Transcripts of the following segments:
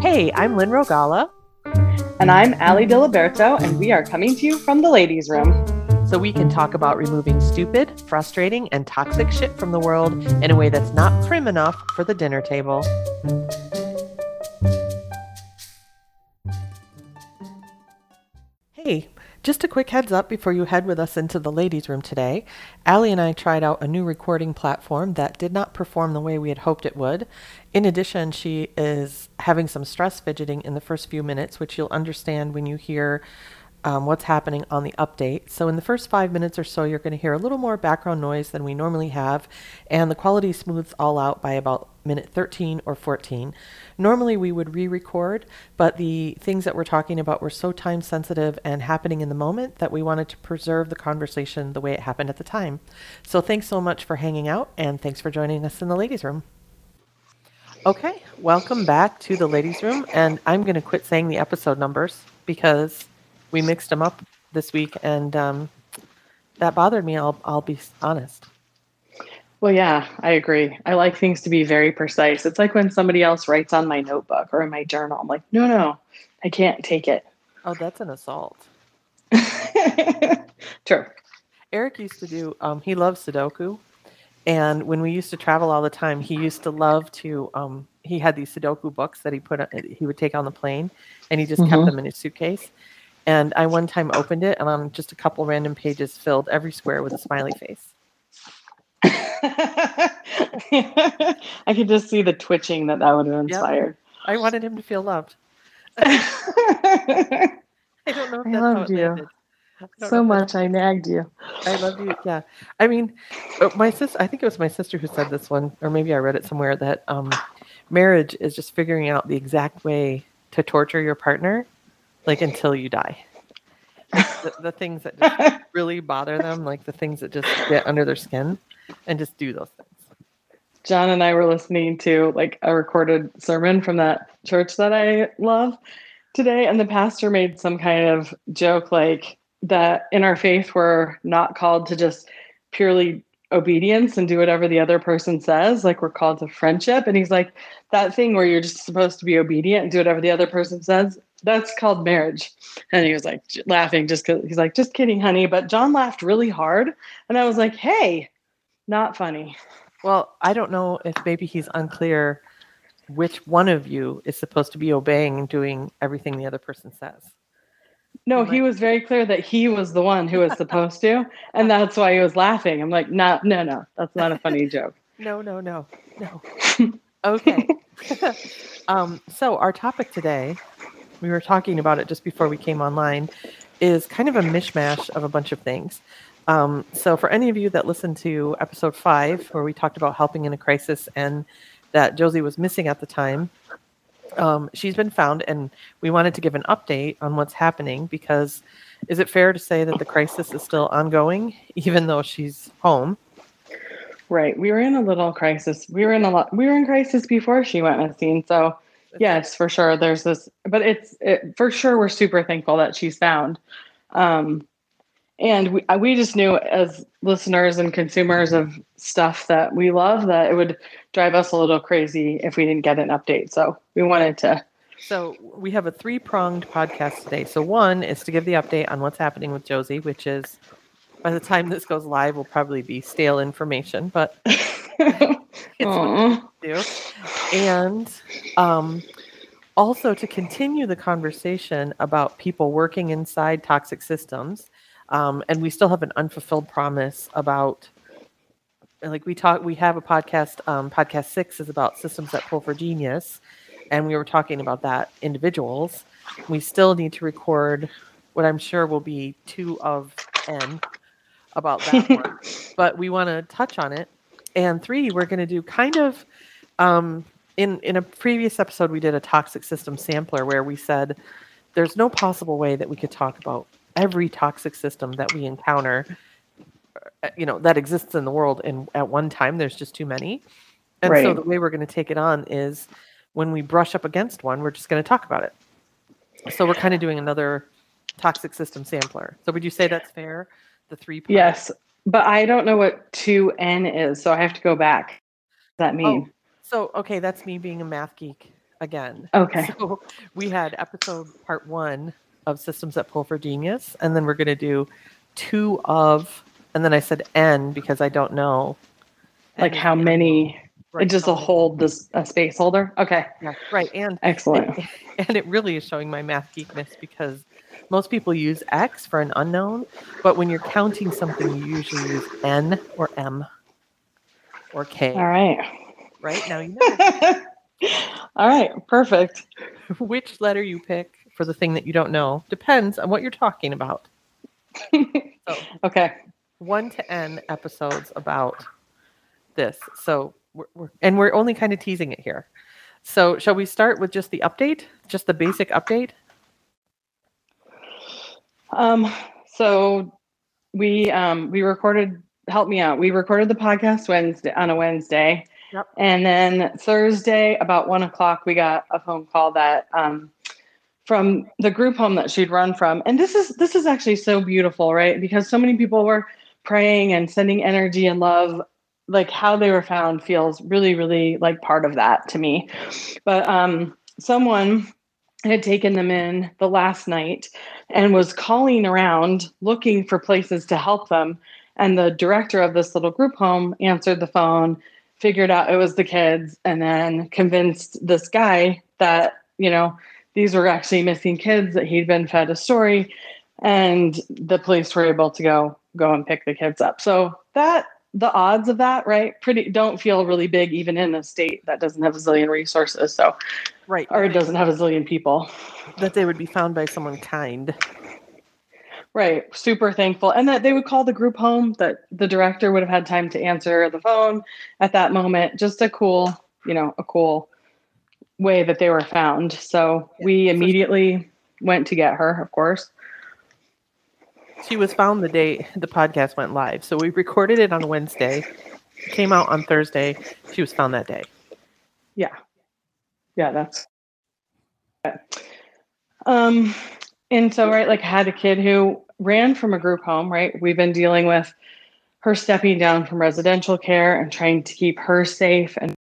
Hey, I'm Lynn Rogala. And I'm Ali Diliberto, and we are coming to you from the ladies' room. So we can talk about removing stupid, frustrating, and toxic shit from the world in a way that's not prim enough for the dinner table. Just a quick heads up before you head with us into the ladies' room today. Ali and I tried out a new recording platform that did not perform the way we had hoped it would. In addition, she is having some stress fidgeting in the first few minutes, which you'll understand when you hear um, what's happening on the update. So, in the first five minutes or so, you're going to hear a little more background noise than we normally have, and the quality smooths all out by about minute 13 or 14. Normally, we would re record, but the things that we're talking about were so time sensitive and happening in the moment that we wanted to preserve the conversation the way it happened at the time. So, thanks so much for hanging out, and thanks for joining us in the ladies' room. Okay, welcome back to the ladies' room, and I'm going to quit saying the episode numbers because we mixed them up this week, and um, that bothered me. I'll I'll be honest. Well, yeah, I agree. I like things to be very precise. It's like when somebody else writes on my notebook or in my journal. I'm like, no, no, I can't take it. Oh, that's an assault. True. Eric used to do. Um, he loves Sudoku, and when we used to travel all the time, he used to love to. Um, he had these Sudoku books that he put. He would take on the plane, and he just mm-hmm. kept them in his suitcase. And I one time opened it, and on just a couple random pages, filled every square with a smiley face. I could just see the twitching that that would have inspired. Yep. I wanted him to feel loved. I don't know if I loved you so much. I nagged you. I love you. Yeah. I mean, uh, my sister. I think it was my sister who said this one, or maybe I read it somewhere that um, marriage is just figuring out the exact way to torture your partner like until you die. the, the, things that just really bother them, like the things that just get under their skin, and just do those things. John and I were listening to like a recorded sermon from that church that I love today, and the pastor made some kind of joke like that in our faith we're not called to just purely obedience and do whatever the other person says. Like we're called to friendship. And he's like, that thing where you're just supposed to be obedient and do whatever the other person says, that's called marriage. And he was like laughing just because he's like, just kidding, honey. But John laughed really hard. And I was like, hey, not funny. Well, I don't know if maybe he's unclear which one of you is supposed to be obeying and doing everything the other person says. No, he was very clear that he was the one who was supposed to, and that's why he was laughing. I'm like, no, no, no, that's not a funny joke. no, no, no, no. Okay. um, so our topic today we were talking about it just before we came online, is kind of a mishmash of a bunch of things. Um, so, for any of you that listened to episode five, where we talked about helping in a crisis and that Josie was missing at the time, um, she's been found, and we wanted to give an update on what's happening because is it fair to say that the crisis is still ongoing, even though she's home? Right. We were in a little crisis. We were in a lot. We were in crisis before she went missing. So yes, for sure. There's this, but it's it, for sure. We're super thankful that she's found. Um, and we, we just knew as listeners and consumers of stuff that we love that it would drive us a little crazy if we didn't get an update. So we wanted to. So we have a three pronged podcast today. So one is to give the update on what's happening with Josie, which is by the time this goes live will probably be stale information, but it's what do. And um, also to continue the conversation about people working inside toxic systems. Um, and we still have an unfulfilled promise about like we talk we have a podcast um, podcast six is about systems that pull for genius and we were talking about that individuals. We still need to record what i'm sure will be two of n about that one but we want to touch on it. And three, we're going to do kind of um, in in a previous episode we did a toxic system sampler where we said there's no possible way that we could talk about every toxic system that we encounter uh, you know that exists in the world and at one time there's just too many and right. so the way we're going to take it on is when we brush up against one we're just going to talk about it so we're kind of doing another toxic system sampler so would you say that's fair the three parts? yes but I don't know what 2N is, so I have to go back. What does that mean? Oh, so, okay, that's me being a math geek. again. Okay. So we had episode part one of Systems that Pull for Genius, and then we're going to do two of, and then I said N because I don't know. Like And- how many? right, it just many- hold this a space holder. Okay. Yeah, right. And Excellent. and it really is showing my math geekness because most people use X for an unknown, but when you're counting something, you usually use N or M or K. All right. Right now, you know All right. Perfect. which letter you pick for the thing that you don't know depends on what you're talking about. so Okay. one to N episodes about this. So we're, we're and we're only kind of teasing it here. So shall we start with just the update, just the basic update? Um, so we um we recorded help me out. We recorded the podcast Wednesday on a Wednesday. Yep. And then Thursday about one o'clock we got a phone call that um from the group home that she'd run from. And this is this is actually so beautiful, right? Because so many people were praying and sending energy and love like how they were found feels really really like part of that to me but um someone had taken them in the last night and was calling around looking for places to help them and the director of this little group home answered the phone figured out it was the kids and then convinced this guy that you know these were actually missing kids that he'd been fed a story and the police were able to go go and pick the kids up so that the odds of that right pretty don't feel really big even in a state that doesn't have a zillion resources so Right. or it doesn't have a zillion people that they would be found by someone kind. right super thankful and that they would call the group home that the director would have had time to answer the phone at that moment just a cool you know a cool way that they were found so we immediately went to get her of course She was found the day the podcast went live. So we recorded it on Wednesday. Came out on Thursday. She was found that day. yeah yeah that's um and so right like I had a kid who ran from a group home right we've been dealing with her stepping down from residential care and trying to keep her safe and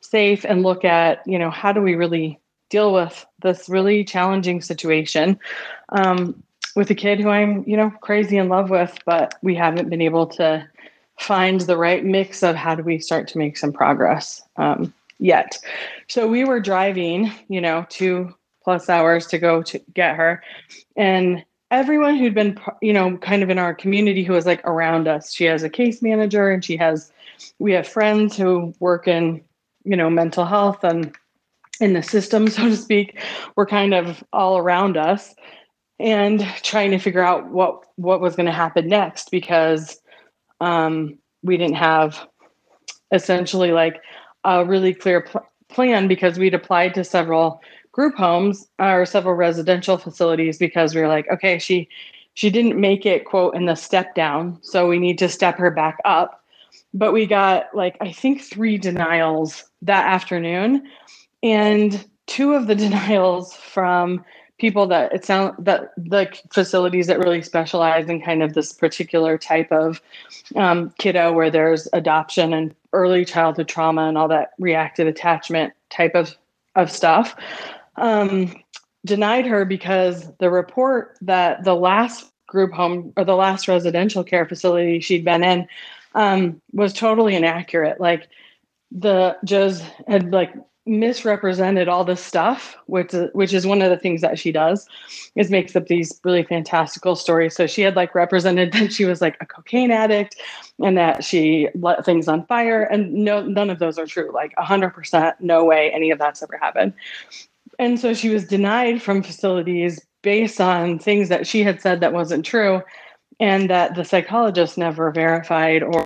safe and look at you know how do we really deal with this really challenging situation? Um, with a kid who i'm you know crazy in love with but we haven't been able to find the right mix of how do we start to make some progress um, yet. So we were driving you know two plus hours to go to get her and everyone who'd been you know kind of in our community who was like around us she has a case manager and she has we have friends who work in you know mental health and in the system so to speak were kind of all around us and trying to figure out what what was going to happen next because um, we didn't have essentially like a really clear pl- plan because we'd applied to several group homes or several residential facilities because we were like okay she she didn't make it quote in the step down so we need to step her back up. But we got like i think three denials that afternoon and two of the denials from people that it sound that the facilities that really specialize in kind of this particular type of um, kiddo where there's adoption and early childhood trauma and all that reactive attachment type of of stuff um, denied her because the report that the last group home or the last residential care facility she'd been in um, was totally inaccurate. Like the Joe's had like misrepresented all this stuff, which which is one of the things that she does, is makes up these really fantastical stories. So she had like represented that she was like a cocaine addict and that she let things on fire, and no, none of those are true. Like hundred percent, no way any of that's ever happened. And so she was denied from facilities based on things that she had said that wasn't true and that the psychologist never verified or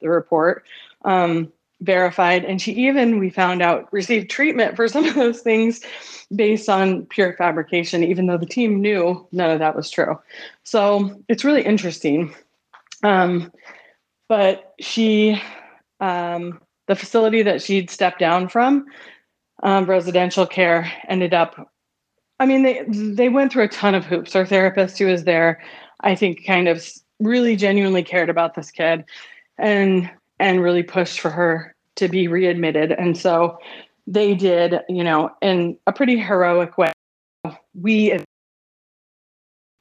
the report um, verified. And she even, we found out, received treatment for some of those things based on pure fabrication, even though the team knew none of that was true. So it's really interesting. Um, but she, um, the facility that she'd stepped down from, um, residential care, ended up I mean, they they went through a ton of hoops. Our therapist who was there, I think, kind of really genuinely cared about this kid, and and really pushed for her to be readmitted. And so they did, you know, in a pretty heroic way. We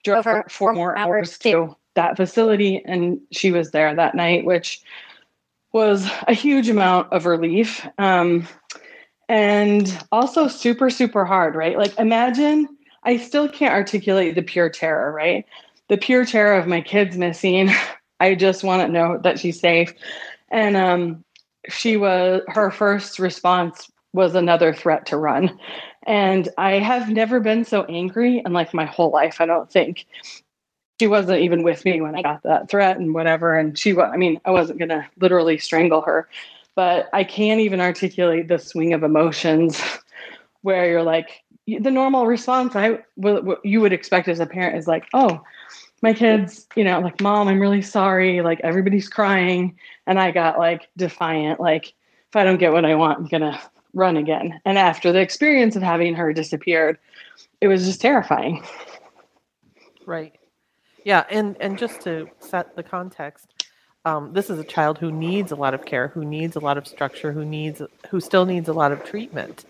drove her four more hours to that facility and she was there that night, which was a huge amount of relief. Um, and also super, super hard, right? Like, imagine I still can't articulate the pure terror, right? The pure terror of my kids missing. I just want to know that she's safe. And um, she was, her first response was another threat to run. And I have never been so angry in like my whole life, I don't think. She wasn't even with me when I got that threat and whatever. And she was, I mean, I wasn't going to literally strangle her, but I can't even articulate the swing of emotions where you're like, the normal response I what you would expect as a parent is like, oh, my kids, you know, like, mom, I'm really sorry. Like, everybody's crying. And I got like defiant, like, if I don't get what I want, I'm going to run again. And after the experience of having her disappeared, it was just terrifying. Right. Yeah, and and just to set the context, um, this is a child who needs a lot of care, who needs a lot of structure, who needs who still needs a lot of treatment,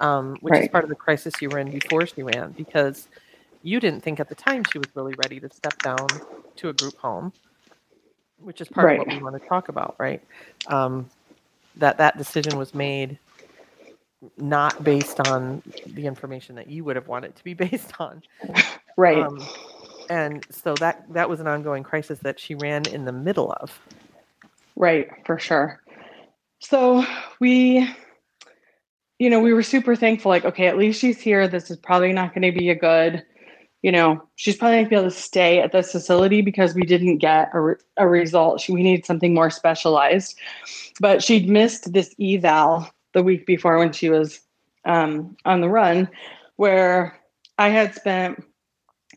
um, which right. is part of the crisis you were in before she ran, because you didn't think at the time she was really ready to step down to a group home, which is part right. of what we want to talk about, right? Um, that that decision was made not based on the information that you would have wanted to be based on. Right. And so that that was an ongoing crisis that she ran in the middle of. Right, for sure. So we you know, we were super thankful like okay, at least she's here. This is probably not going to be a good you know, she's probably going to be able to stay at this facility because we didn't get a, a result. She, we needed something more specialized. But she'd missed this eval the week before when she was um, on the run, where I had spent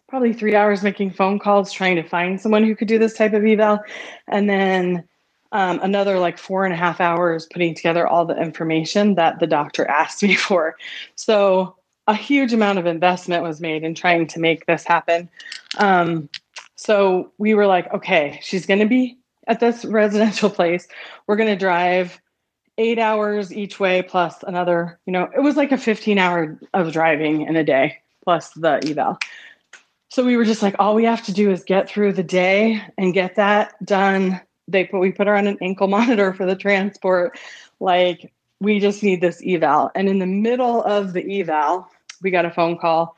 probably three hours making phone calls trying to find someone who could do this type of eval, and then um, another like four and a half hours putting together all the information that the doctor asked me for. So a huge amount of investment was made in trying to make this happen. Um, so we were like, okay, she's going to be at this residential place. We're going to drive eight hours each way plus another, you know, it was like a 15 hour of driving in a day plus the eval. So we were just like, all we have to do is get through the day and get that done. They put we put her on an ankle monitor for the transport. Like we just need this eval. And in the middle of the eval, we got a phone call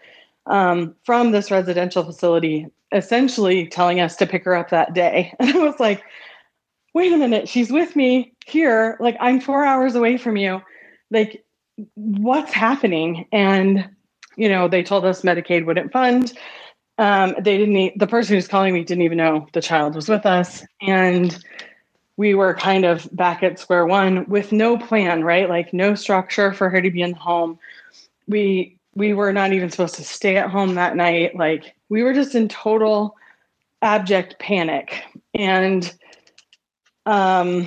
um, from this residential facility, essentially telling us to pick her up that day. And I was like, wait a minute, she's with me here. Like, I'm four hours away from you. Like, what's happening? And, you know, they told us Medicaid wouldn't fund. Um, they didn't, the person who's calling me didn't even know the child was with us. And we were kind of back at square one with no plan, right? Like, no structure for her to be in the home. We, we were not even supposed to stay at home that night. Like, we were just in total abject panic. And um,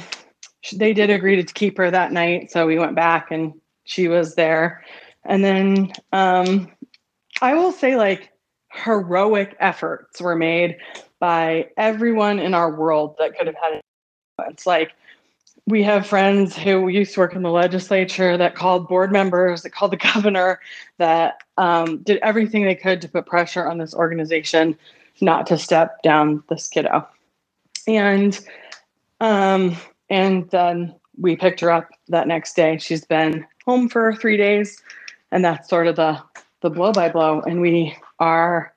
they did agree to keep her that night, so we went back and she was there. And then um, I will say, like, heroic efforts were made by everyone in our world that could have had It's like we have friends who used to work in the legislature that called board members, that called the governor, that um, did everything they could to put pressure on this organization not to step down this kiddo. And um, and then we picked her up that next day. She's been home for three days, and that's sort of the the blow by blow. And we are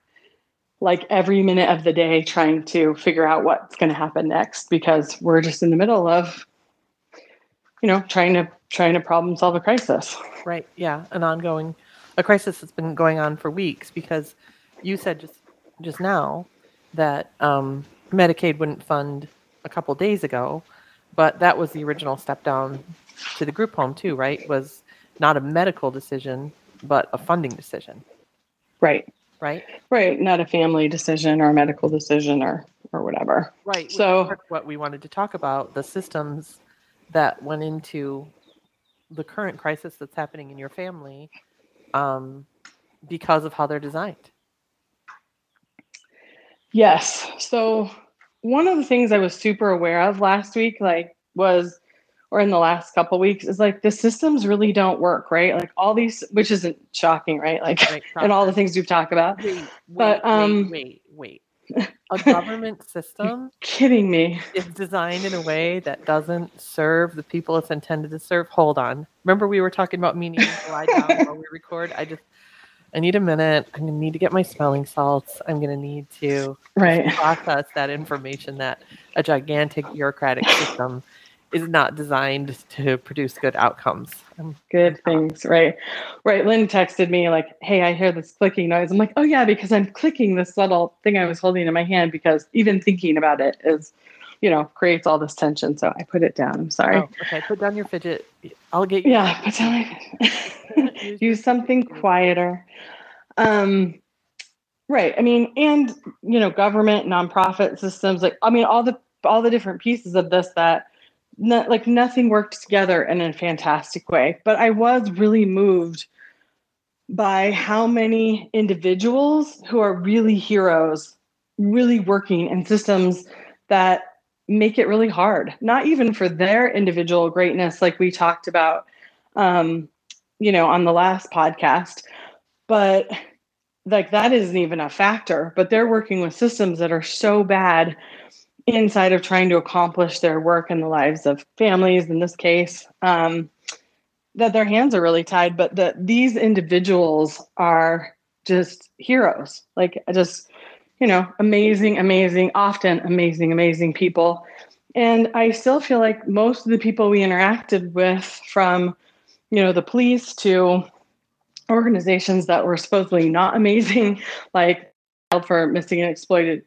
like every minute of the day trying to figure out what's going to happen next because we're just in the middle of you know trying to trying to problem solve a crisis right yeah an ongoing a crisis that's been going on for weeks because you said just just now that um, medicaid wouldn't fund a couple days ago, but that was the original step down to the group home too, right? Was not a medical decision, but a funding decision. Right. Right. Right. Not a family decision or a medical decision or or whatever. Right. So what we wanted to talk about the systems that went into the current crisis that's happening in your family um, because of how they're designed. Yes. So one of the things I was super aware of last week, like, was or in the last couple weeks is like the systems really don't work, right? Like all these, which isn't shocking, right? Like right, and all the things we've talked about. Wait, wait, but um, wait, wait, wait. A government system kidding me is designed in a way that doesn't serve the people it's intended to serve. Hold on. Remember we were talking about me needing to lie down while we record? I just I need a minute. I'm gonna need to get my smelling salts. I'm gonna need to right. process that information that a gigantic bureaucratic system is not designed to produce good outcomes. Good things, right? Right. Lynn texted me like, "Hey, I hear this clicking noise." I'm like, "Oh yeah, because I'm clicking this little thing I was holding in my hand because even thinking about it is, you know, creates all this tension." So I put it down. I'm sorry. Oh, okay, put down your fidget. I'll get you. Yeah, put down my Use something quieter. Um, right. I mean, and you know, government, nonprofit systems, like I mean, all the all the different pieces of this that not, like nothing worked together in a fantastic way. But I was really moved by how many individuals who are really heroes, really working in systems that make it really hard, not even for their individual greatness, like we talked about, um, you know, on the last podcast, but like that isn't even a factor. But they're working with systems that are so bad inside of trying to accomplish their work in the lives of families in this case um, that their hands are really tied but that these individuals are just heroes. Like just you know amazing amazing often amazing amazing people. And i still feel like most of the people we interacted with from you know the police to organizations that were supposedly not amazing like for missing and exploited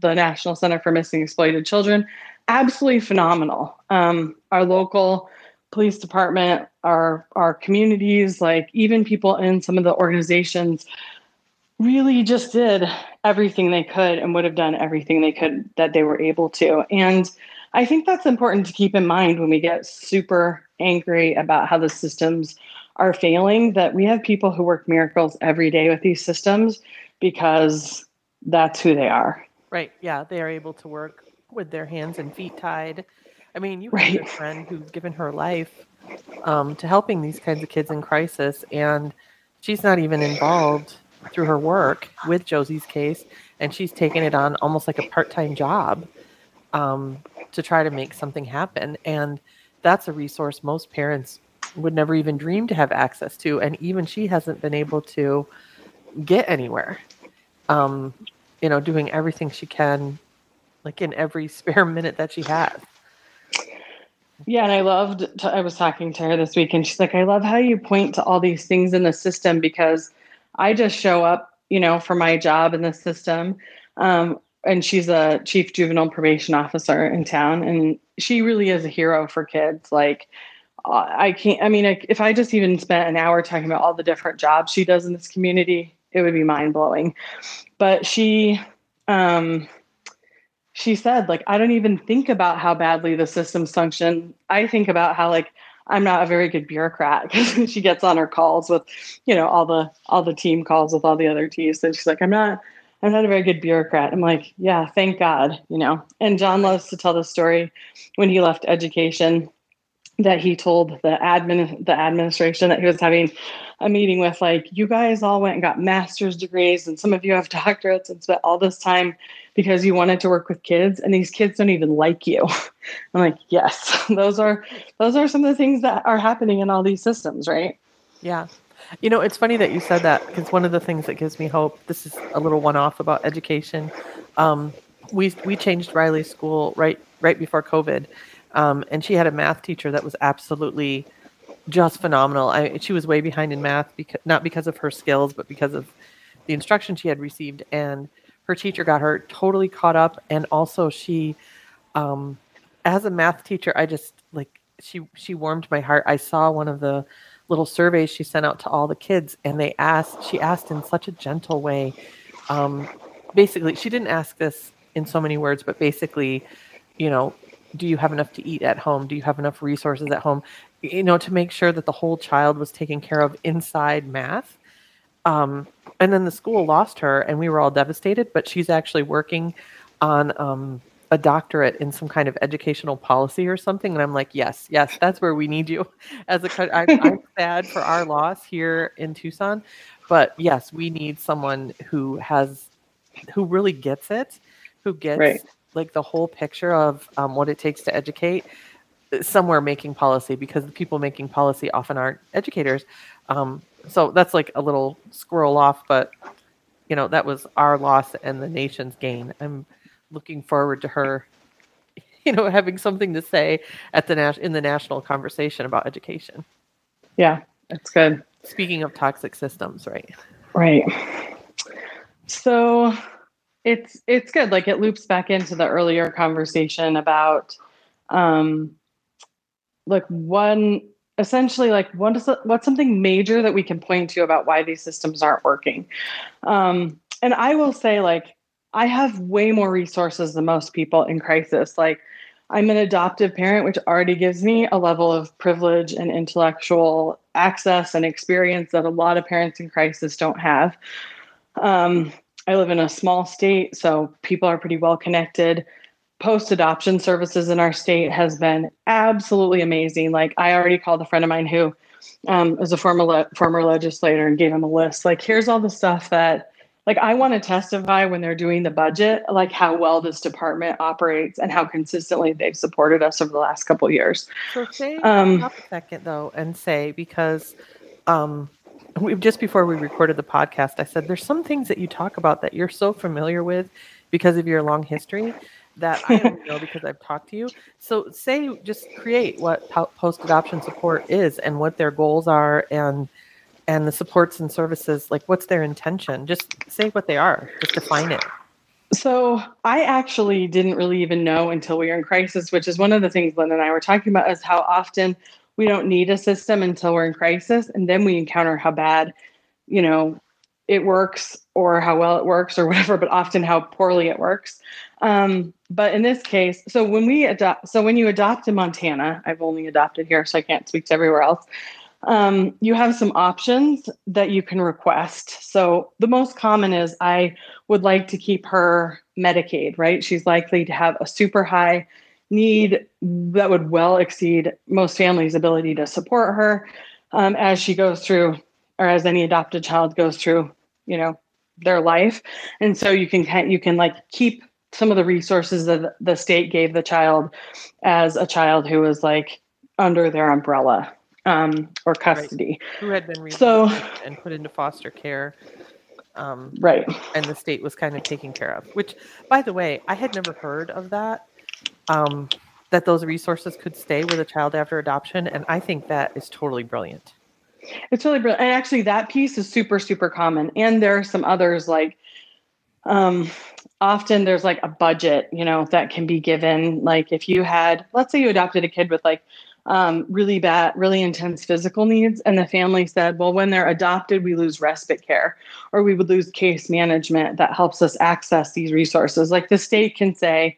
the National Center for Missing Exploited Children. Absolutely phenomenal. Um, our local police department, our our communities, like even people in some of the organizations, really just did everything they could and would have done everything they could that they were able to. And I think that's important to keep in mind when we get super angry about how the systems are failing. That we have people who work miracles every day with these systems because that's who they are. Right. Yeah. They are able to work with their hands and feet tied. I mean, you have a friend who's given her life um, to helping these kinds of kids in crisis, and she's not even involved through her work with Josie's case, and she's taken it on almost like a part-time job um, to try to make something happen. And that's a resource most parents would never even dream to have access to, and even she hasn't been able to get anywhere. Um, you know, doing everything she can, like in every spare minute that she has. Yeah, and I loved. I was talking to her this week, and she's like, "I love how you point to all these things in the system because I just show up, you know, for my job in the system." Um, and she's a chief juvenile probation officer in town, and she really is a hero for kids. Like, uh, I can't. I mean, if I just even spent an hour talking about all the different jobs she does in this community, it would be mind blowing. But she, um, she said, like, I don't even think about how badly the systems function. I think about how like I'm not a very good bureaucrat she gets on her calls with, you know, all the all the team calls with all the other teams. And she's like, I'm not I'm not a very good bureaucrat. I'm like, yeah, thank God, you know. And John loves to tell the story when he left education that he told the admin the administration that he was having a meeting with like you guys all went and got master's degrees and some of you have doctorates and spent all this time because you wanted to work with kids and these kids don't even like you. I'm like yes those are those are some of the things that are happening in all these systems right? Yeah. You know it's funny that you said that because one of the things that gives me hope this is a little one off about education um, we we changed riley's school right right before covid um, and she had a math teacher that was absolutely just phenomenal. I, she was way behind in math because not because of her skills, but because of the instruction she had received. And her teacher got her totally caught up. And also, she, um, as a math teacher, I just like she she warmed my heart. I saw one of the little surveys she sent out to all the kids, and they asked. She asked in such a gentle way. Um, basically, she didn't ask this in so many words, but basically, you know, do you have enough to eat at home? Do you have enough resources at home? You know, to make sure that the whole child was taken care of inside math. Um, and then the school lost her, and we were all devastated. But she's actually working on um, a doctorate in some kind of educational policy or something. And I'm like, yes, yes, that's where we need you. As a, I, I'm sad for our loss here in Tucson, but yes, we need someone who has, who really gets it, who gets right. like the whole picture of um, what it takes to educate somewhere making policy because the people making policy often aren't educators. Um, so that's like a little squirrel off, but you know that was our loss and the nation's gain. I'm looking forward to her, you know, having something to say at the nas- in the national conversation about education. Yeah, that's good. Speaking of toxic systems, right? Right. So it's it's good. Like it loops back into the earlier conversation about um like one essentially like what is what's something major that we can point to about why these systems aren't working um and i will say like I have way more resources than most people in crisis. Like, I'm an adoptive parent, which already gives me a level of privilege and intellectual access and experience that a lot of parents in crisis don't have. Um, I live in a small state, so people are pretty well connected. Post adoption services in our state has been absolutely amazing. Like, I already called a friend of mine who um, is a former le- former legislator and gave him a list. Like, here's all the stuff that like I want to testify when they're doing the budget, like how well this department operates and how consistently they've supported us over the last couple years. So say um, a second though, and say because um, we just before we recorded the podcast, I said there's some things that you talk about that you're so familiar with because of your long history that I don't know because I've talked to you. So say just create what post adoption support is and what their goals are and and the supports and services like what's their intention? Just say what they are. Just define it. So i actually didn't really even know until we were in crisis which is one of the things Lynn and i were talking about is how often we don't need a system until we're in crisis and then we encounter how bad you know it works or how well it works or whatever but often how poorly it works um, but in this case so when we adopt so when you adopt in montana i've only adopted here so i can't speak to everywhere else um, you have some options that you can request. So the most common is I would like to keep her Medicaid, right? She's likely to have a super high need that would well exceed most families' ability to support her um, as she goes through, or as any adopted child goes through, you know, their life. And so you can you can like keep some of the resources that the state gave the child as a child who was like under their umbrella um, or custody. Right. Who had been so and put into foster care. Um, right. And the state was kind of taking care of. Which, by the way, I had never heard of that. Um, that those resources could stay with a child after adoption, and I think that is totally brilliant. It's really brilliant. And actually, that piece is super, super common. And there are some others like um, often there's like a budget, you know, that can be given. Like if you had, let's say you adopted a kid with like um, really bad, really intense physical needs. And the family said, well, when they're adopted, we lose respite care or we would lose case management that helps us access these resources. Like the state can say,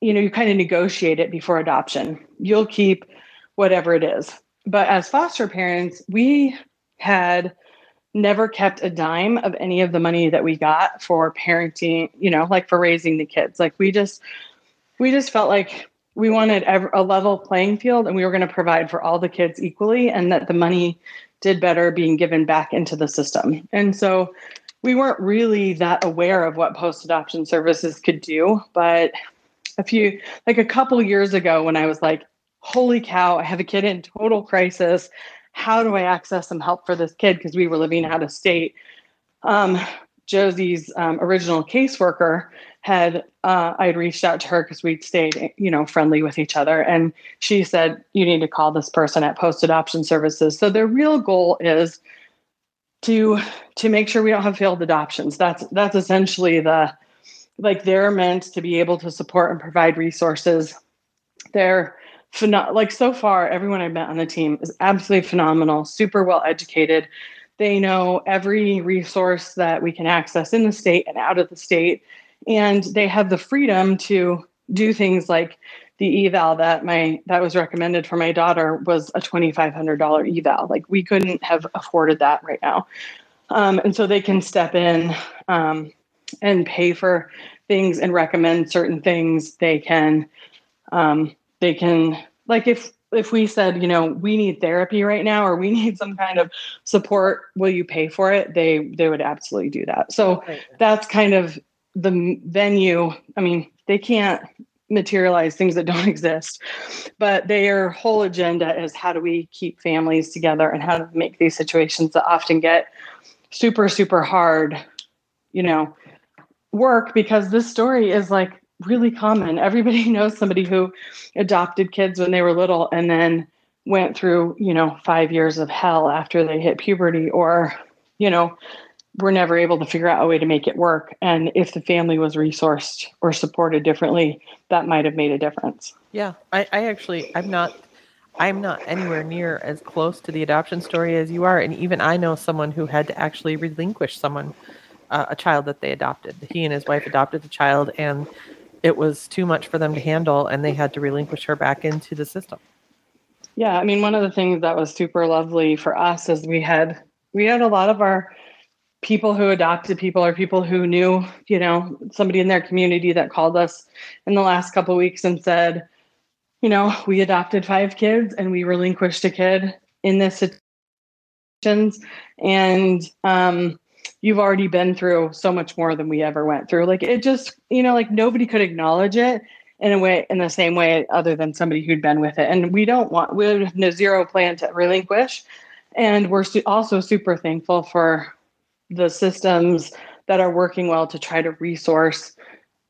you know, you kind of negotiate it before adoption. You'll keep whatever it is. But as foster parents, we had never kept a dime of any of the money that we got for parenting, you know, like for raising the kids. Like we just, we just felt like we wanted a level playing field and we were going to provide for all the kids equally and that the money did better being given back into the system. And so we weren't really that aware of what post adoption services could do, but a few like a couple years ago when I was like, holy cow, I have a kid in total crisis. How do I access some help for this kid? Because we were living out of state. Um, Josie's um, original caseworker had uh, I'd reached out to her because we'd stayed, you know, friendly with each other, and she said you need to call this person at Post Adoption Services. So their real goal is to to make sure we don't have failed adoptions. That's that's essentially the like they're meant to be able to support and provide resources. They're like so far everyone I've met on the team is absolutely phenomenal, super well educated. They know every resource that we can access in the state and out of the state and they have the freedom to do things like the eval that my that was recommended for my daughter was a $2500 eval. Like we couldn't have afforded that right now. Um, and so they can step in um, and pay for things and recommend certain things they can. Um, they can like if if we said you know we need therapy right now or we need some kind of support will you pay for it? They they would absolutely do that. So right. that's kind of the venue. I mean they can't materialize things that don't exist but their whole agenda is how do we keep families together and how to make these situations that often get super super hard you know work because this story is like really common. Everybody knows somebody who adopted kids when they were little and then went through, you know, five years of hell after they hit puberty or, you know, were never able to figure out a way to make it work. And if the family was resourced or supported differently, that might have made a difference. Yeah. I, I actually, I'm not. I'm not anywhere near as close to the adoption story as you are. And even I know someone who had to actually relinquish someone, uh, a child that they adopted. He and his wife adopted the child, and it was too much for them to handle and they had to relinquish her back into the system. Yeah, I mean one of the things that was super lovely for us is we had we had a lot of our people who adopted people or people who knew, you know, somebody in their community that called us in the last couple weeks and said, you know, we adopted five kids and we relinquished a kid in this situations and um you've already been through so much more than we ever went through. Like it just, you know, like nobody could acknowledge it in a way, in the same way, other than somebody who'd been with it. And we don't want, we have no zero plan to relinquish. And we're also super thankful for the systems that are working well to try to resource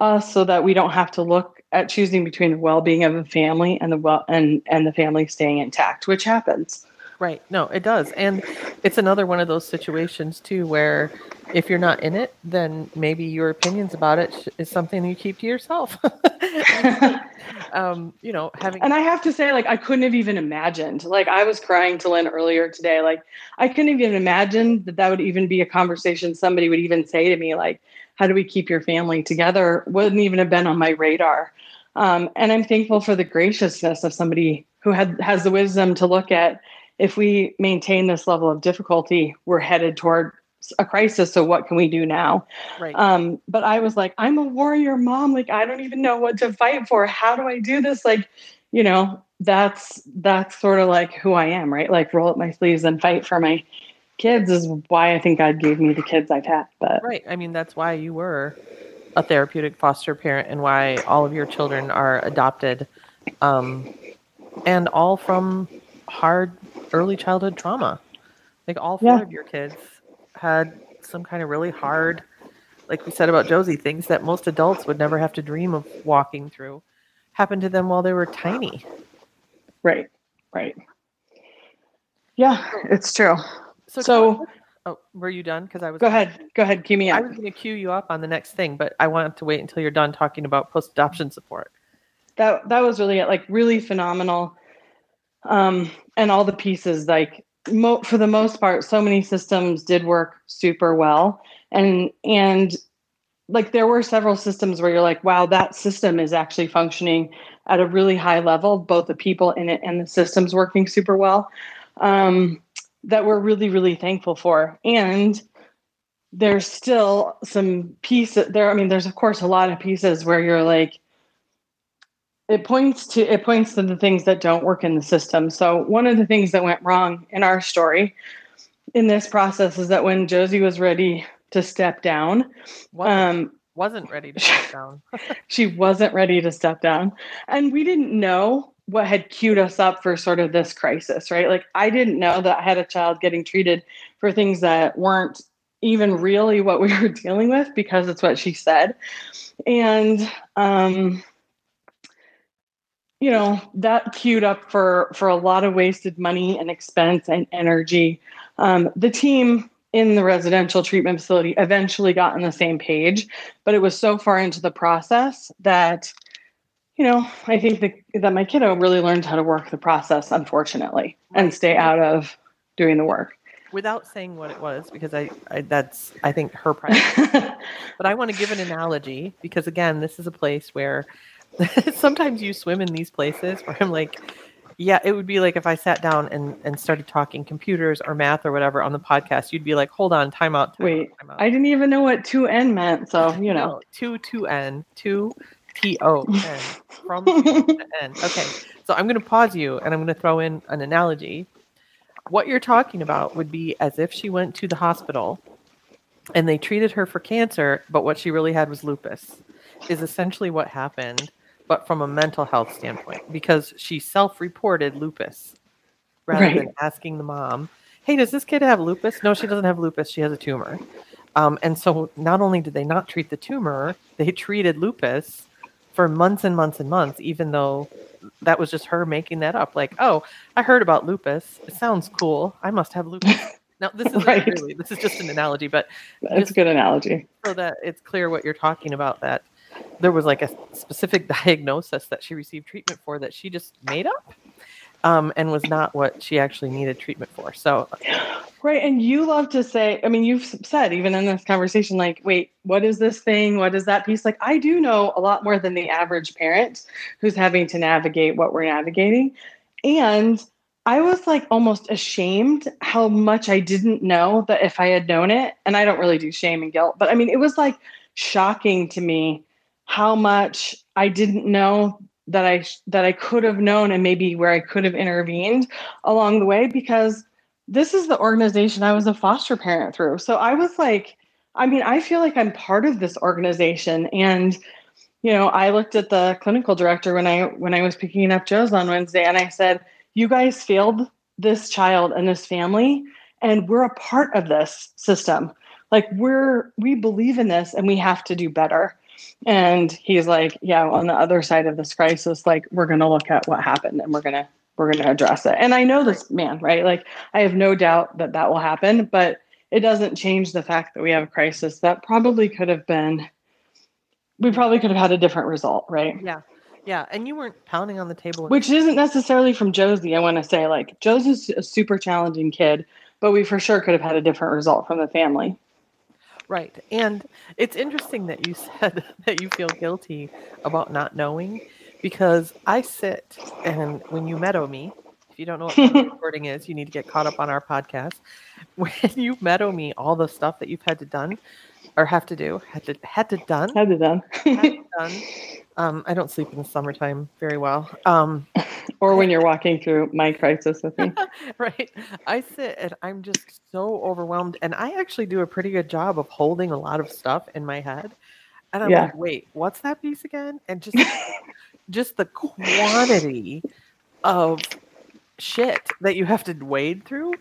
us so that we don't have to look at choosing between the well-being of the family and the well and and the family staying intact, which happens. Right. No, it does. And it's another one of those situations too where if you're not in it, then maybe your opinions about it is something you keep to yourself. um, you know, having And I have to say like I couldn't have even imagined. Like I was crying to Lynn earlier today. Like I couldn't even imagine that that would even be a conversation somebody would even say to me like how do we keep your family together? Wouldn't even have been on my radar. Um, and I'm thankful for the graciousness of somebody who had has the wisdom to look at if we maintain this level of difficulty, we're headed toward a crisis. So what can we do now? Right. Um, but I was like, I'm a warrior mom. Like, I don't even know what to fight for. How do I do this? Like, you know, that's that's sort of like who I am, right? Like roll up my sleeves and fight for my kids is why I think God gave me the kids I've had. But right. I mean, that's why you were a therapeutic foster parent and why all of your children are adopted. Um, and all from hard early childhood trauma. Like all four yeah. of your kids had some kind of really hard, like we said about Josie, things that most adults would never have to dream of walking through happened to them while they were tiny. Right, right. Yeah, it's true. So, so oh, were you done? Because I was. Go ahead. Go ahead. Cue me up. I was going to cue you up on the next thing, but I wanted to wait until you're done talking about post adoption support. That that was really like really phenomenal um, and all the pieces like mo- for the most part so many systems did work super well. And and like there were several systems where you're like wow that system is actually functioning at a really high level. Both the people in it and the systems working super well um, that we're really really thankful for. And there's still some pieces there i mean there's of course a lot of pieces where you're like it points to it points to the things that don't work in the system. So one of the things that went wrong in our story in this process is that when Josie was ready to step down, wasn't, um, wasn't ready to step down. she wasn't ready to step down, and we didn't know what had queued us up for sort of this crisis, right? Like I didn't know that I had a child getting treated for things that weren't even really what we were dealing with because it's what she said, and um you know that queued up for for a lot of wasted money and expense and energy. Um, the team in the residential treatment facility eventually got on the same page but it was so far into the process that you know i think that, that my kiddo really learned how to work the process unfortunately and stay out of doing the work. Without saying what it was because I, I that's i think her priority. But i want to give an analogy because again this is a place where sometimes you swim in these places where I'm like, Yeah, it would be like if I sat down and, and started talking computers or math or whatever on the podcast, you'd be like, hold on, time out. Time Wait, out, time out. I didn't even know what 2N meant. So, you know. No, two two N two T O N from to N. Okay, so I'm going to pause you and I'm going to throw in an analogy. What you're talking about would be as if she went to the hospital and they treated her for cancer, but what she really had was lupus. Is essentially what happened, but from a mental health standpoint because she self-reported lupus rather than asking the mom, "Hey, does this kid have lupus?" No, she doesn't have lupus. She has a tumor. Um, and so not only did they not treat the tumor, they treated lupus for months and months and months, even though that was just her making that up. Like, oh, I heard about lupus. It sounds cool. I must have lupus. Now, this is Right. really, this is just an analogy, but it's a good analogy. so that it's clear what you're talking about, that there was like a specific diagnosis that she received treatment for that she just made up um, and was not what she actually needed treatment for. So, Right. And you love to say, I mean, you've said even in this conversation, like, wait, what is this thing? What is that piece? Like, I do know a lot more than the average parent who's having to navigate what we're navigating. And I was like almost ashamed how much I didn't know that if I had known it, and I don't really do shame and guilt, but I mean, it was like shocking to me how much I didn't know that I that I could have known and maybe where I could have intervened along the way because this is the organization I was a foster parent through. So I was like, I mean, I feel like I'm part of this organization. And, you know, I looked at the clinical director when I when I was picking up Joe's on Wednesday and I said, You guys failed this child and this family, and we're a part of this system. Like we're we believe in this and we have to do better. And he's like, Yeah, on the other side of this crisis, like we're gonna look at what happened and we're gonna we're gonna address it. And I know this man, right? Like I have no doubt that that will happen, but it doesn't change the fact that we have a crisis that probably could have been, we probably could have had a different result, right? yeah. Yeah. And you weren't pounding on the table. Which isn't necessarily from Josie. I want to say, like, Josie's a super challenging kid, but we for sure could have had a different result from the family. Right. And it's interesting that you said that you feel guilty about not knowing because I sit and when you meadow me, if you don't know what recording is, you need to get caught up on our podcast. When you meadow me all the stuff that you've had to done or have to do, had to had to done, Had to done. had to done. Um, I don't sleep in the summertime very well. Um, or when you're walking through my crisis with me. right. I sit and I'm just so overwhelmed. And I actually do a pretty good job of holding a lot of stuff in my head. And I'm Yeah. like, wait, what's that piece again? And just just the quantity of shit that you have to wade through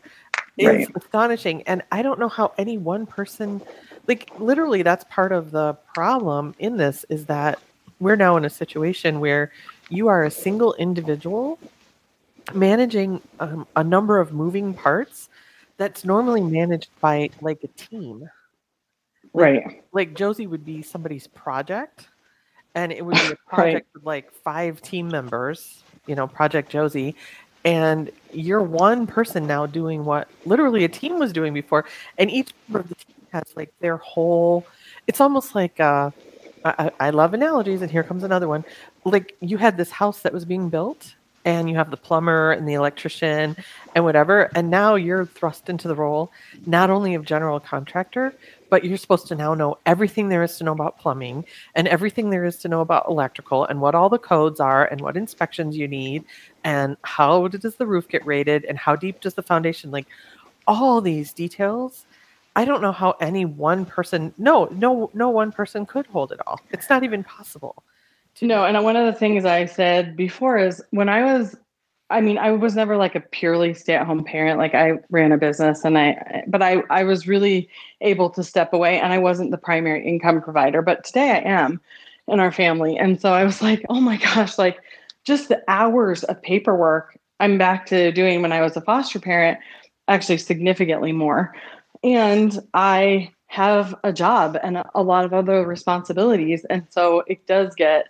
is Right. astonishing. And I don't know how any one person like literally that's part of the problem in this is that we're now in a situation where you are a single individual managing um, a number of moving parts that's normally managed by like a team Right. like josie would be somebody's project and it would be a project with like five team members you know project josie and you're one person now doing what literally a team was doing before and each member of the team has like their whole it's almost like uh I, I I love analogies and here comes another one. Like you had this house that was being built and you have the plumber and the electrician and whatever and now you're thrust into the role not only of general contractor but you're supposed to now know everything there is to know about plumbing and everything there is to know about electrical and what all the codes are and what inspections you need and how does the roof get rated and how deep does the foundation like all these details. I don't know how any one person no no no one person could hold it all. It's not even possible to No, and one of the things I said before is when I was, I mean, I was never like a purely stay-at-home parent. Like I ran a business, and I, but I, I was really able to step away, and I wasn't the primary income provider. But today I am in our family, and so I was like, oh my gosh, like just the hours of paperwork I'm back to doing when I was a foster parent, actually significantly more, and I have a job and a, lot of other responsibilities, and so it does get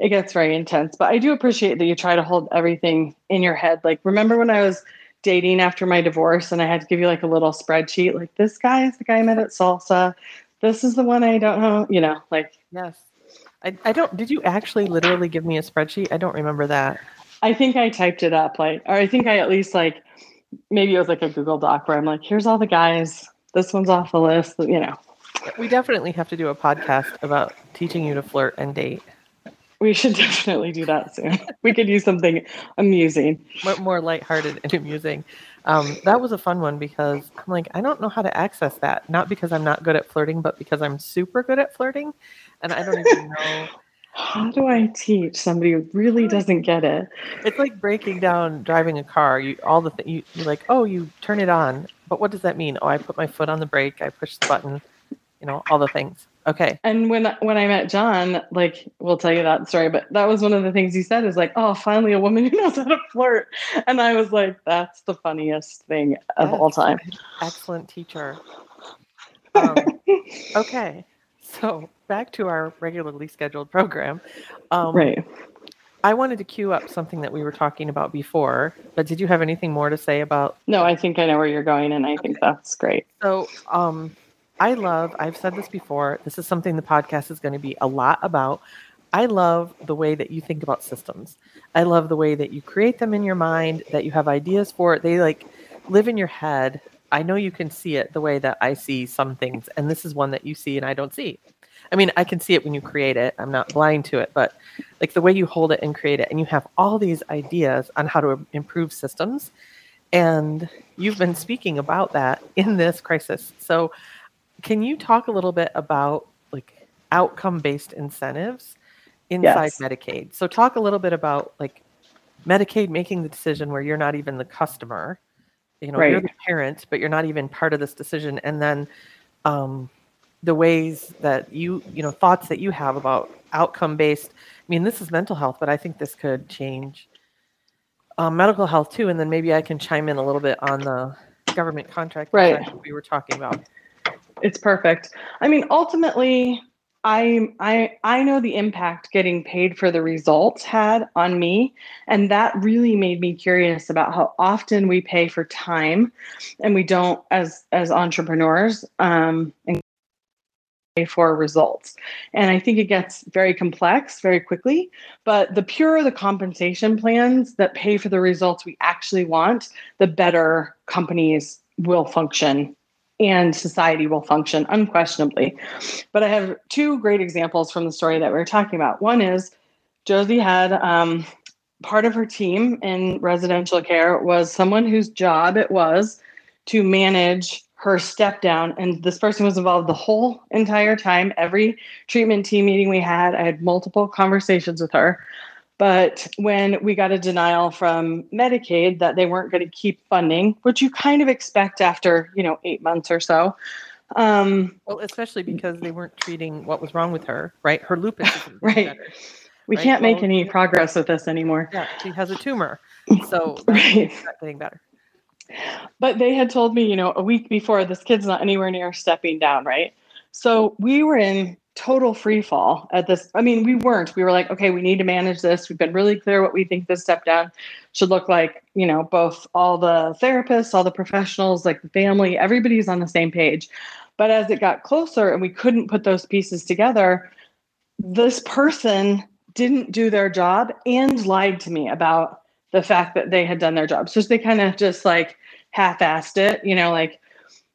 it gets very intense. But I do appreciate that you try to hold everything in your head. Like, remember when I was dating after my divorce and I had to give you like a little spreadsheet, like, this guy is the guy I met at salsa. This is the one I don't know, you know, like, yes I, I don't did you actually literally give me a spreadsheet i don't remember that I think I typed it up like, or I think I at least like, maybe it was like a Google Doc where I'm like, here's all the guys. This one's off the list. You know. We definitely have to do a podcast about teaching you to flirt and date. We should definitely do that soon. we could use something amusing, more lighthearted and amusing. Um, that was a fun one because I'm like, I don't know how to access that. Not because I'm not good at flirting, but because I'm super good at flirting, and I don't even know. How do I teach somebody who really doesn't get it? It's like breaking down driving a car. You all the th- you you're like, oh, you turn it on, but what does that mean? Oh, I put my foot on the brake. I push the button. You know, all the things. Okay. And when when I met John, like we'll tell you that story, but that was one of the things he said is like, "Oh, finally a woman who knows how to flirt." And I was like, "That's the funniest thing of all time." Excellent teacher. Um, okay, so back to our regularly scheduled program. Um, right. I wanted to cue up something that we were talking about before, but did you have anything more to say about? No, I think I know where you're going, and I okay. think that's great. So, um, I love, I've said this before, this is something the podcast is going to be a lot about. I love the way that you think about systems. I love the way that you create them in your mind, that you have ideas for it. They like live in your head. I know you can see it the way that I see some things, and this is one that you see and I don't see. I mean, I can see it when you create it. I'm not blind to it, but like the way you hold it and create it, and you have all these ideas on how to improve systems. And you've been speaking about that in this crisis. So can you talk a little bit about like outcome-based incentives inside yes. Medicaid? So talk a little bit about like Medicaid making the decision where you're not even the customer, you know, right. you're the parent, but you're not even part of this decision, and then um, the ways that you, you know, thoughts that you have about outcome-based. I mean, this is mental health, but I think this could change um, medical health too. And then maybe I can chime in a little bit on the government contract right. we were talking about it's perfect. I mean, ultimately, I I I know the impact getting paid for the results had on me, and that really made me curious about how often we pay for time, and we don't as as entrepreneurs um, and pay for results. And I think it gets very complex very quickly. But the purer the compensation plans that pay for the results we actually want, the better companies will function and society will function unquestionably. But I have two great examples from the story that we are talking about. One is Josie had um, part of her team in residential care was someone whose job it was to manage her step down and this person was involved the whole entire time every treatment team meeting we had i had multiple conversations with her but when we got a denial from Medicaid that they weren't going to keep funding, which you kind of expect after, you know, eight months or so. Um, well, especially because they weren't treating what was wrong with her, right? Her lupus right. Better, we right? can't well, make any progress with this anymore. Yeah, she has a tumor. So right. not getting better. But they had told me, you know, a week before this kid's not anywhere near stepping down, right? So we were in total free fall at this. I mean, we weren't. We were like, okay, we need to manage this. We've been really clear what we think this step down should look like. You know, both all the therapists, all the professionals, like the family, everybody's on the same page. But as it got closer and we couldn't put those pieces together, this person didn't do their job and lied to me about the fact that they had done their job. So they kind of just like half-assed it, you know, like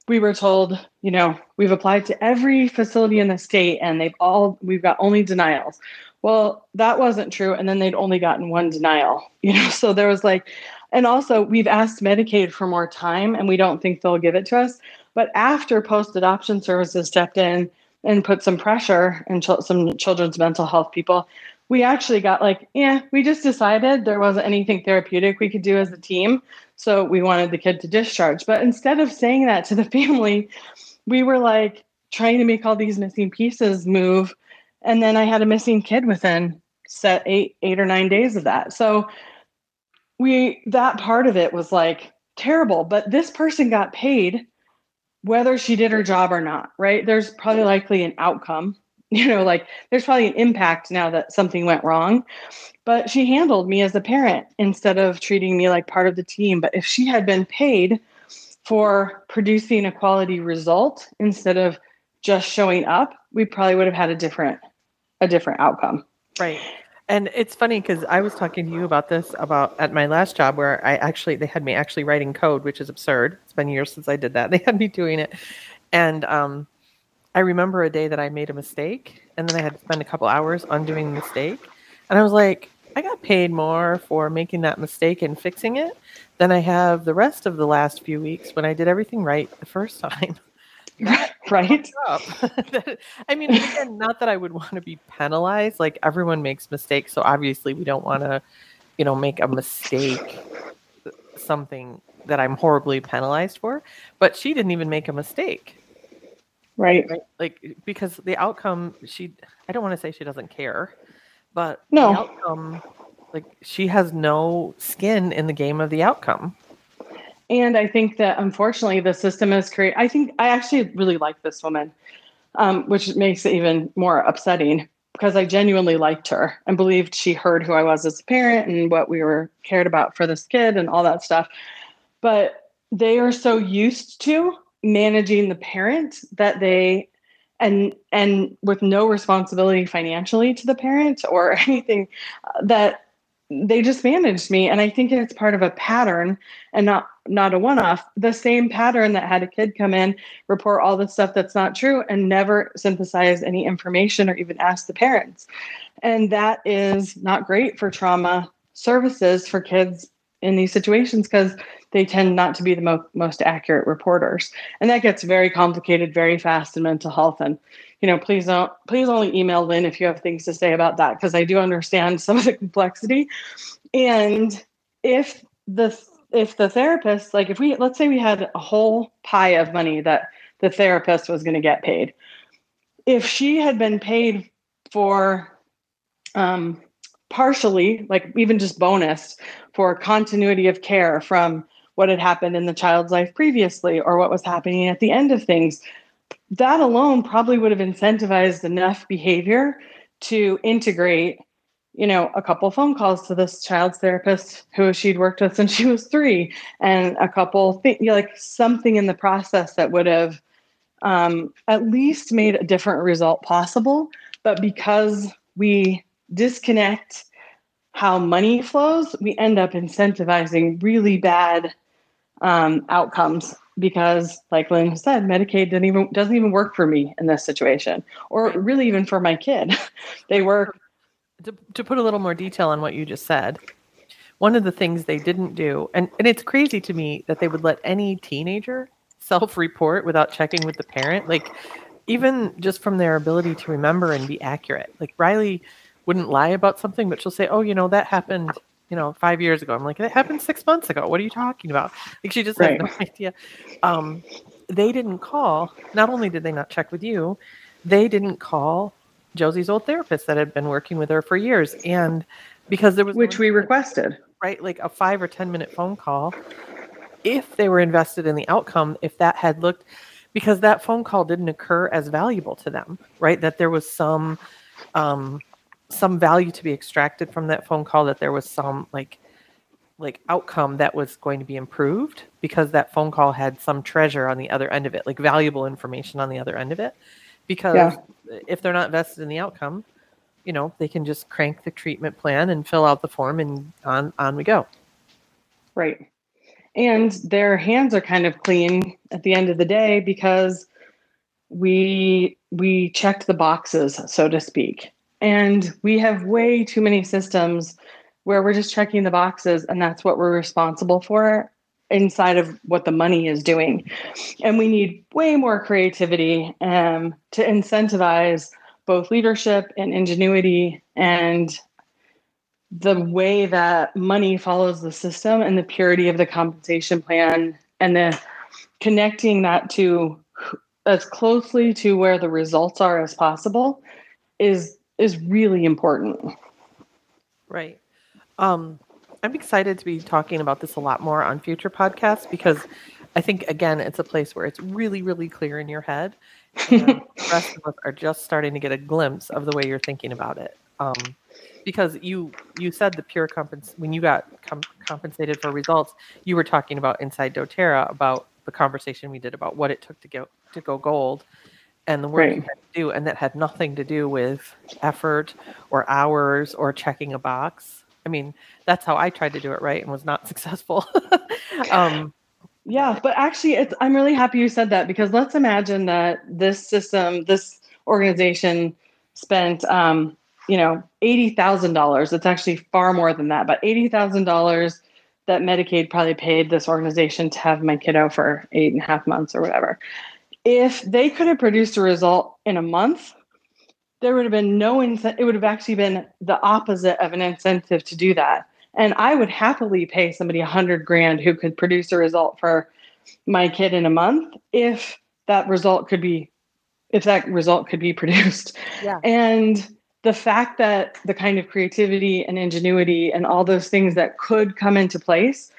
we were told, you know, we've applied to every facility in the state and they've all, we've got only denials. Well, that wasn't true. And then they'd only gotten one denial, you know, so there was like, and also we've asked Medicaid for more time and we don't think they'll give it to us. But after post adoption services stepped in and put some pressure and ch- some children's mental health people, we actually got like, yeah, we just decided there wasn't anything therapeutic we could do as a team. So we wanted the kid to discharge. But instead of saying that to the family, we were like trying to make all these missing pieces move. And then I had a missing kid within set eight, eight or nine days of that. So we that part of it was like terrible. But this person got paid whether she did her job or not, right? There's probably likely an outcome you know like there's probably an impact now that something went wrong but she handled me as a parent instead of treating me like part of the team but if she had been paid for producing a quality result instead of just showing up we probably would have had a different a different outcome right And it's funny because I was talking to you about this about at my last job where I actually they had me actually writing code, which is absurd. It's been years since I did that. They had me doing it, and um, I remember a day that I made a mistake, and then I had to spend a couple hours undoing the mistake, and I was like, I got paid more for making that mistake and fixing it than I have the rest of the last few weeks when I did everything right the first time. right. I mean again not that i would want to be penalized like everyone makes mistakes so obviously we don't want to you know make a mistake something that i'm horribly penalized for but she didn't even make a mistake right, right? like because the outcome she i don't want to say she doesn't care but no the outcome like she has no skin in the game of the outcome and I think that unfortunately the system is created, I think I actually really like this woman, um, which makes it even more upsetting because I genuinely liked her and believed she heard who I was as a parent and what we were cared about for this kid and all that stuff. But they are so used to managing the parent that they and and with no responsibility financially to the parent or anything uh, that they just managed me. And i think it's part of a pattern and not not a one-off. The same pattern that had a kid come in report all the stuff that's not true and never synthesize any information or even ask the parents. And that is not great for trauma services for kids in these situations because they tend not to be the mo- most accurate reporters. And that gets very complicated very fast in mental health. And you know, please don't please only email Lynn if you have things to say about that because I do understand some of the complexity. And if the if the therapist, like if we let's say we had a whole pie of money that the therapist was going to get paid, if she had been paid for um, partially, like even just bonus for continuity of care from what had happened in the child's life previously or what was happening at the end of things. That alone probably would have incentivized enough behavior to integrate you know a couple phone calls to this child's therapist who she'd worked with since she was three and a couple th- you know, like something in the process that would have um, at least made a different result possible. But because we disconnect how money flows we end up incentivizing really bad um, outcomes because like Lynn said, Medicaid doesn't even doesn't even work for me in this situation, or really even for my kid. they work. To, to put a little more detail on what you just said, one of the things they didn't do, and, and it's crazy to me that they would let any teenager self-report without checking with the parent. Like even just from their ability to remember and be accurate. Like Riley wouldn't lie about something, but she'll say, "Oh, you know that happened you know, five years ago. I'm like, it happened six months ago. What are you talking about? Like she just right. had no idea. Um, they didn't call. Not only did they not check with you, they didn't call Josie's old therapist that had been working with her for years. And because there was which we requested, right? Like a five or ten minute phone call. If they were invested in the outcome, if that had looked because that phone call didn't occur as valuable to them, right? That there was some um, some value to be extracted from that phone call that there was some like like outcome that was going to be improved because that phone call had some treasure on the other end of it like valuable information on the other end of it. Because yeah. if they're not vested in the outcome you know they can just crank the treatment plan and fill out the form and on on we go. Right. And their hands are kind of clean at the end of the day because we we checked the boxes so to speak and we have way too many systems where we're just checking the boxes and that's what we're responsible for inside of what the money is doing. And we need way more creativity um, to incentivize both leadership and ingenuity and the way that money follows the system and the purity of the compensation plan and the connecting that to as closely to where the results are as possible is is really important. Right. Um, I'm excited to be talking about this a lot more on future podcasts because I think again it's a place where it's really, really clear in your head. And the rest of us are just starting to get a glimpse of the way you're thinking about it. Um, because you you said the pure compens when you got com- compensated for results, you were talking about inside DoTerra about the conversation we did about what it took to go to go gold and the work you Right. had to do, and that had nothing to do with effort or hours or checking a box. I mean, that's how I tried to do it right and was not successful. um, Yeah, but actually, it's, I'm really happy you said that because let's imagine that this system, this organization spent, um, you know, eighty thousand dollars. It's actually far more than that, but eighty thousand dollars that Medicaid probably paid this organization to have my kiddo for eight and a half months or whatever. If they could have produced a result in a month, there would have been no incentive. It would have actually been the opposite of an incentive to do that. And I would happily pay somebody a hundred grand who could produce a result for my kid in a month if that result could be if that result could be produced. Yeah. And the fact that the kind of creativity and ingenuity and all those things that could come into place,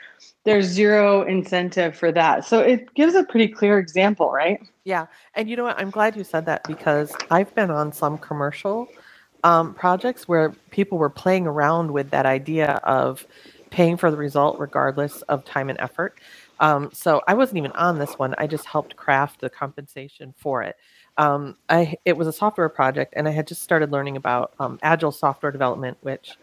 there's zero incentive for that. So it gives a pretty clear example, right? Yeah. And you know what? I'm glad you said that because I've been on some commercial um, projects where people were playing around with that idea of paying for the result regardless of time and effort. Um, so I wasn't even on this one. I just helped craft the compensation for it. Um, I it was a software project, and I had just started learning about um, agile software development, which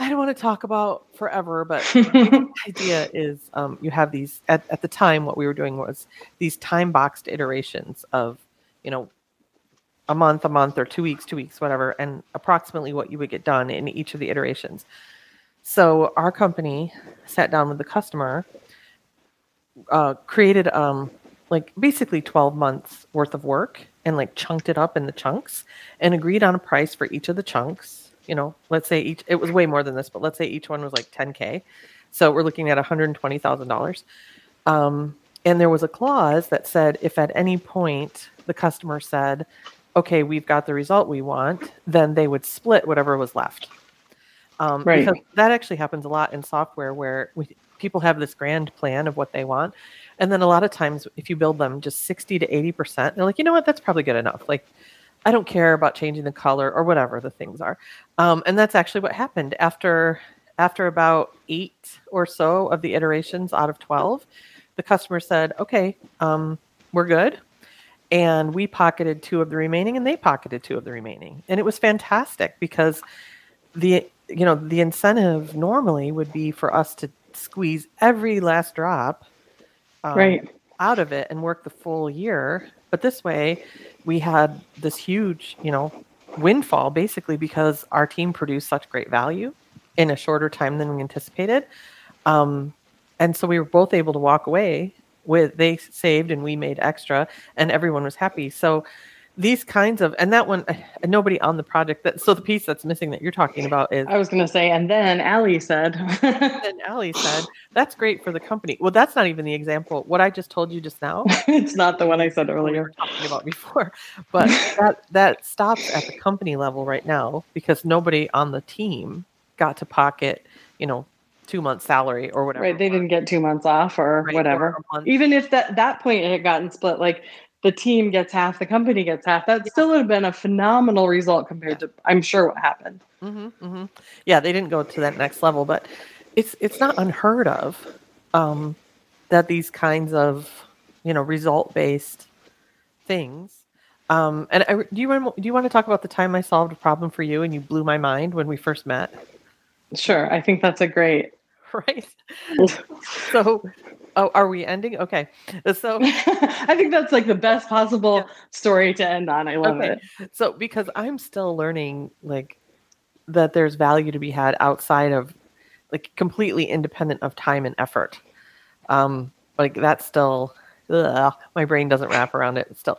I don't want to talk about forever, but the idea is um, you have these at, at the time what we were doing was these time boxed iterations of you know a month a month or two weeks two weeks whatever and approximately what you would get done in each of the iterations. So our company sat down with the customer uh, created um, like basically 12 months worth of work and like chunked it up in the chunks and agreed on a price for each of the chunks you know let's say each it was way more than this but let's say each one was like 10k so we're looking at $120000 um, and there was a clause that said if at any point the customer said okay we've got the result we want then they would split whatever was left. Um, Right. because that actually happens a lot in software where we, people have this grand plan of what they want. And then a lot of times if you build them just 60 to 80% they're like you know what? That's probably good enough. Like i don't care about changing the color or whatever the things are um, and that's actually what happened. After after about eight or so of the iterations out of 12 the customer said okay um, we're good. And we pocketed two of the remaining and they pocketed two of the remaining. And it was fantastic because the you know the incentive normally would be for us to squeeze every last drop um, right. out of it and work the full year but this way we had this huge you know windfall basically because our team produced such great value in a shorter time than we anticipated. Um, and so we were both able to walk away with they saved and we made extra and everyone was happy. So these kinds of and that one and nobody on the project that so the piece that's missing that you're talking about is I was going to say, and then Allie said, and Allie said, that's great for the company. Well, that's not even the example. What I just told you just now, it's not the one I said we earlier. were talking about before, but that that stops at the company level right now because nobody on the team got to pocket, you know, two months salary or whatever. Right. They didn't get two months off or right, whatever. month. Even if that that point it had gotten split, like the team gets half, the company gets half, that still would have been a phenomenal result compared to I'm sure what happened. hmm hmm Yeah, they didn't go to that next level, but it's it's not unheard of um, that these kinds of you know result based things. Um, and I, do you do you want to talk about the time I solved a problem for you and you blew my mind when we first met? Sure. I think that's a great Right. so, oh, are we ending? Okay. So I think that's like the best possible Yeah. story to end on. I love Okay. it. So because I'm still learning like that there's value to be had outside of like completely independent of time and effort. Um like that's still ugh, my brain doesn't wrap around it still.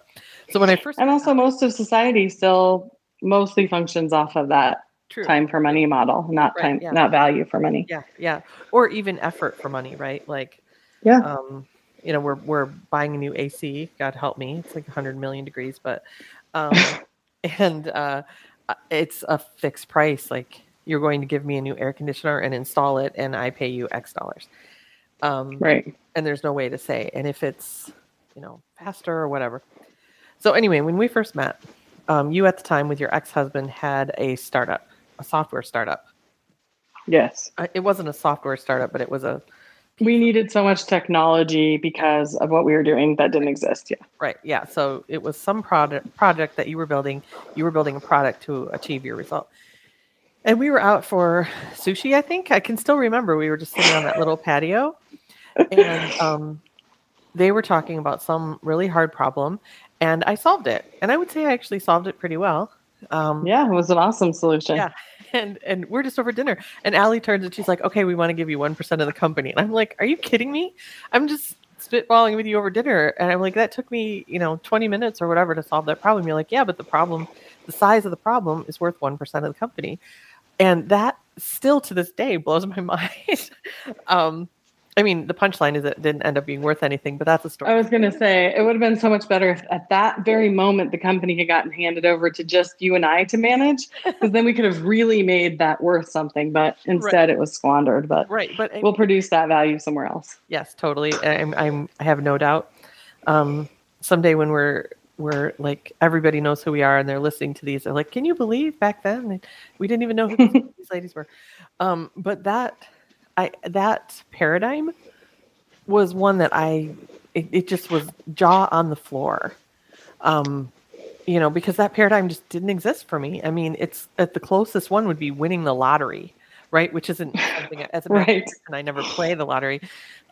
So when I first And also most of society still mostly functions off of that true. time for money model, not Right, time yeah. not value for money. Yeah, yeah. Or even effort for money, right? Like Yeah. um you know, we're we're buying a new AC, God help me. It's like 100 million degrees, but um and uh uh, it's a fixed price like you're going to give me a new air conditioner and install it and I pay you X dollars. Um Right. and there's no way to say and if it's you know faster or whatever so anyway when we first met um, you at the time with your ex-husband had a startup a software startup Yes. Uh, it wasn't a software startup but it was a we needed so much technology because of what we were doing that didn't exist. Yeah. Right. Yeah. So it was some product project that you were building. You were building a product to achieve your result. And we were out for sushi, I think. I can still remember we were just sitting on that little patio and um, they were talking about some really hard problem and I solved it. And I would say I actually solved it pretty well. Um, yeah, it was an awesome solution. Yeah. And and we're just over dinner. And Allie turns and she's like, okay, we want to give you 1% of the company. And I'm like, are you kidding me? I'm just spitballing with you over dinner. And I'm like, that took me, you know, 20 minutes or whatever to solve that problem. You're like, yeah, but the problem, the size of the problem is worth 1% of the company. And that still to this day blows my mind. um, I mean, the punchline is it didn't end up being worth anything, but that's a story. I was going to say it would have been so much better if at that very moment the company had gotten handed over to just you and I to manage, because then we could have really made that worth something. But instead, right. it was squandered. But right, but we'll produce that value somewhere else. Yes, totally. I'm, I'm I have no doubt. Um, someday when we're we're like everybody knows who we are and they're listening to these, they're like, "Can you believe back then we didn't even know who these ladies were?" Um, but that I that paradigm was one that I it, it just was jaw on the floor. Um, you know, because that paradigm just didn't exist for me. I mean, it's at the closest one would be winning the lottery, right? Which isn't something as a right. and I never play the lottery.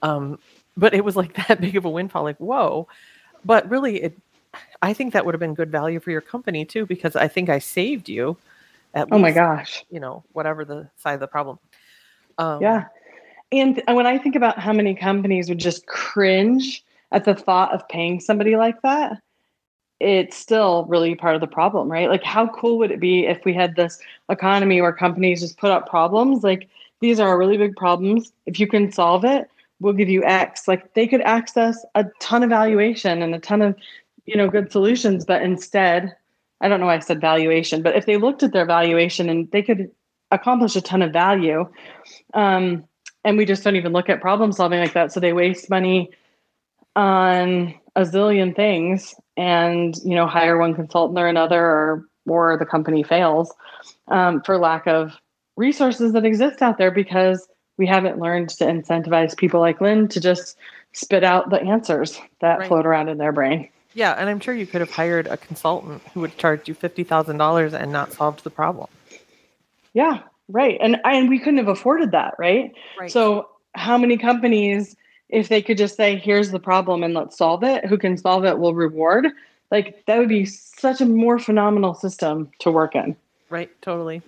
Um, but it was like that big of a windfall, like, whoa. But really it I think that would have been good value for your company too, because I think I saved you at oh least, my gosh. You know, whatever the size of the problem. Um, yeah. And when I think about how many companies would just cringe at the thought of paying somebody like that, it's still really part of the problem, right? Like, how cool would it be if we had this economy where companies just put up problems? Like, these are really big problems. If you can solve it, we'll give you X. Like, they could access a ton of valuation and a ton of, you know, good solutions. But instead, I don't know why I said valuation, but if they looked at their valuation and they could accomplish a ton of value, um, and we just don't even look at problem solving like that so they waste money on a zillion things and you know hire one consultant or another or or the company fails um, for lack of resources that exist out there because we haven't learned to incentivize people like lynn to just spit out the answers that right. float around in their brain. Yeah and i'm sure you could have hired a consultant who would charge you $50000 and not solved the problem. Yeah Right. And and we couldn't have afforded that, right? right? So how many companies if they could just say here's the problem and let's solve it, who can solve it will reward. Like that would be such a more phenomenal system to work in. Right, totally.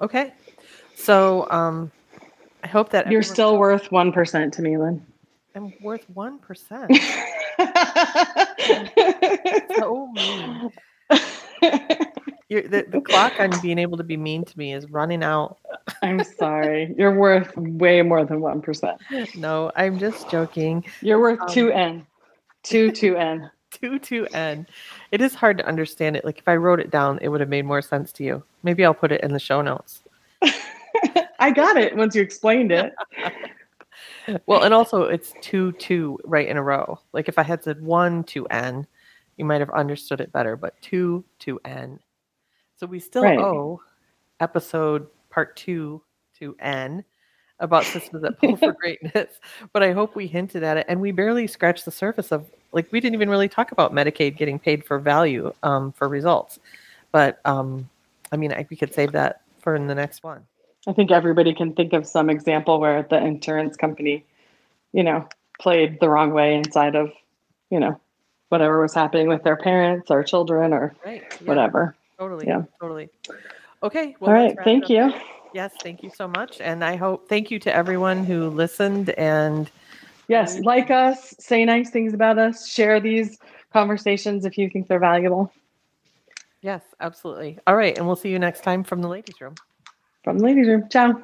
Okay. So um I hope that you're still worth 1% to me, Lynn. I'm worth 1%. so the, the clock on being able to be mean to me is running out. I'm sorry. You're worth way more than 1%. No, I'm just joking. You're worth um, 2N. 2 2N. 2 2N. It is hard to understand it. Like if I wrote it down, it would have made more sense to you. Maybe I'll put it in the show notes. I got it once you explained it. well, and also it's 2 2 right in a row. Like if I had said 1 2N, you might have understood it better, but 2 2N so we still right. owe episode part two to N about systems that pull for greatness. But I hope we hinted at it and we barely scratched the surface of like we didn't even really talk about Medicaid getting paid for value um, for results. But um, I mean, I, we could save that for in the next one. I think everybody can think of some example where the insurance company, you know, played the wrong way inside of, you know, whatever was happening with their parents or children or right, yeah. whatever. Totally. Yeah. Totally. Okay. Well, All right. Thank you. Yes. Thank you so much. And I hope, thank you to everyone who listened and. Yes. Like us, say nice things about us, share these conversations if you think they're valuable. Yes, absolutely. All right. And we'll see you next time from the ladies' room. From the ladies' room. Ciao.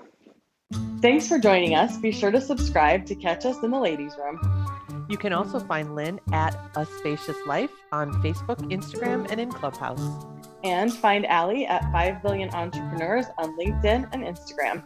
Thanks for joining us. Be sure to subscribe to catch us in the ladies' room. You can also find Lynn at A Spacious Life on Facebook, Instagram, and in Clubhouse. And find Allie at 5 Billion Entrepreneurs on LinkedIn and Instagram.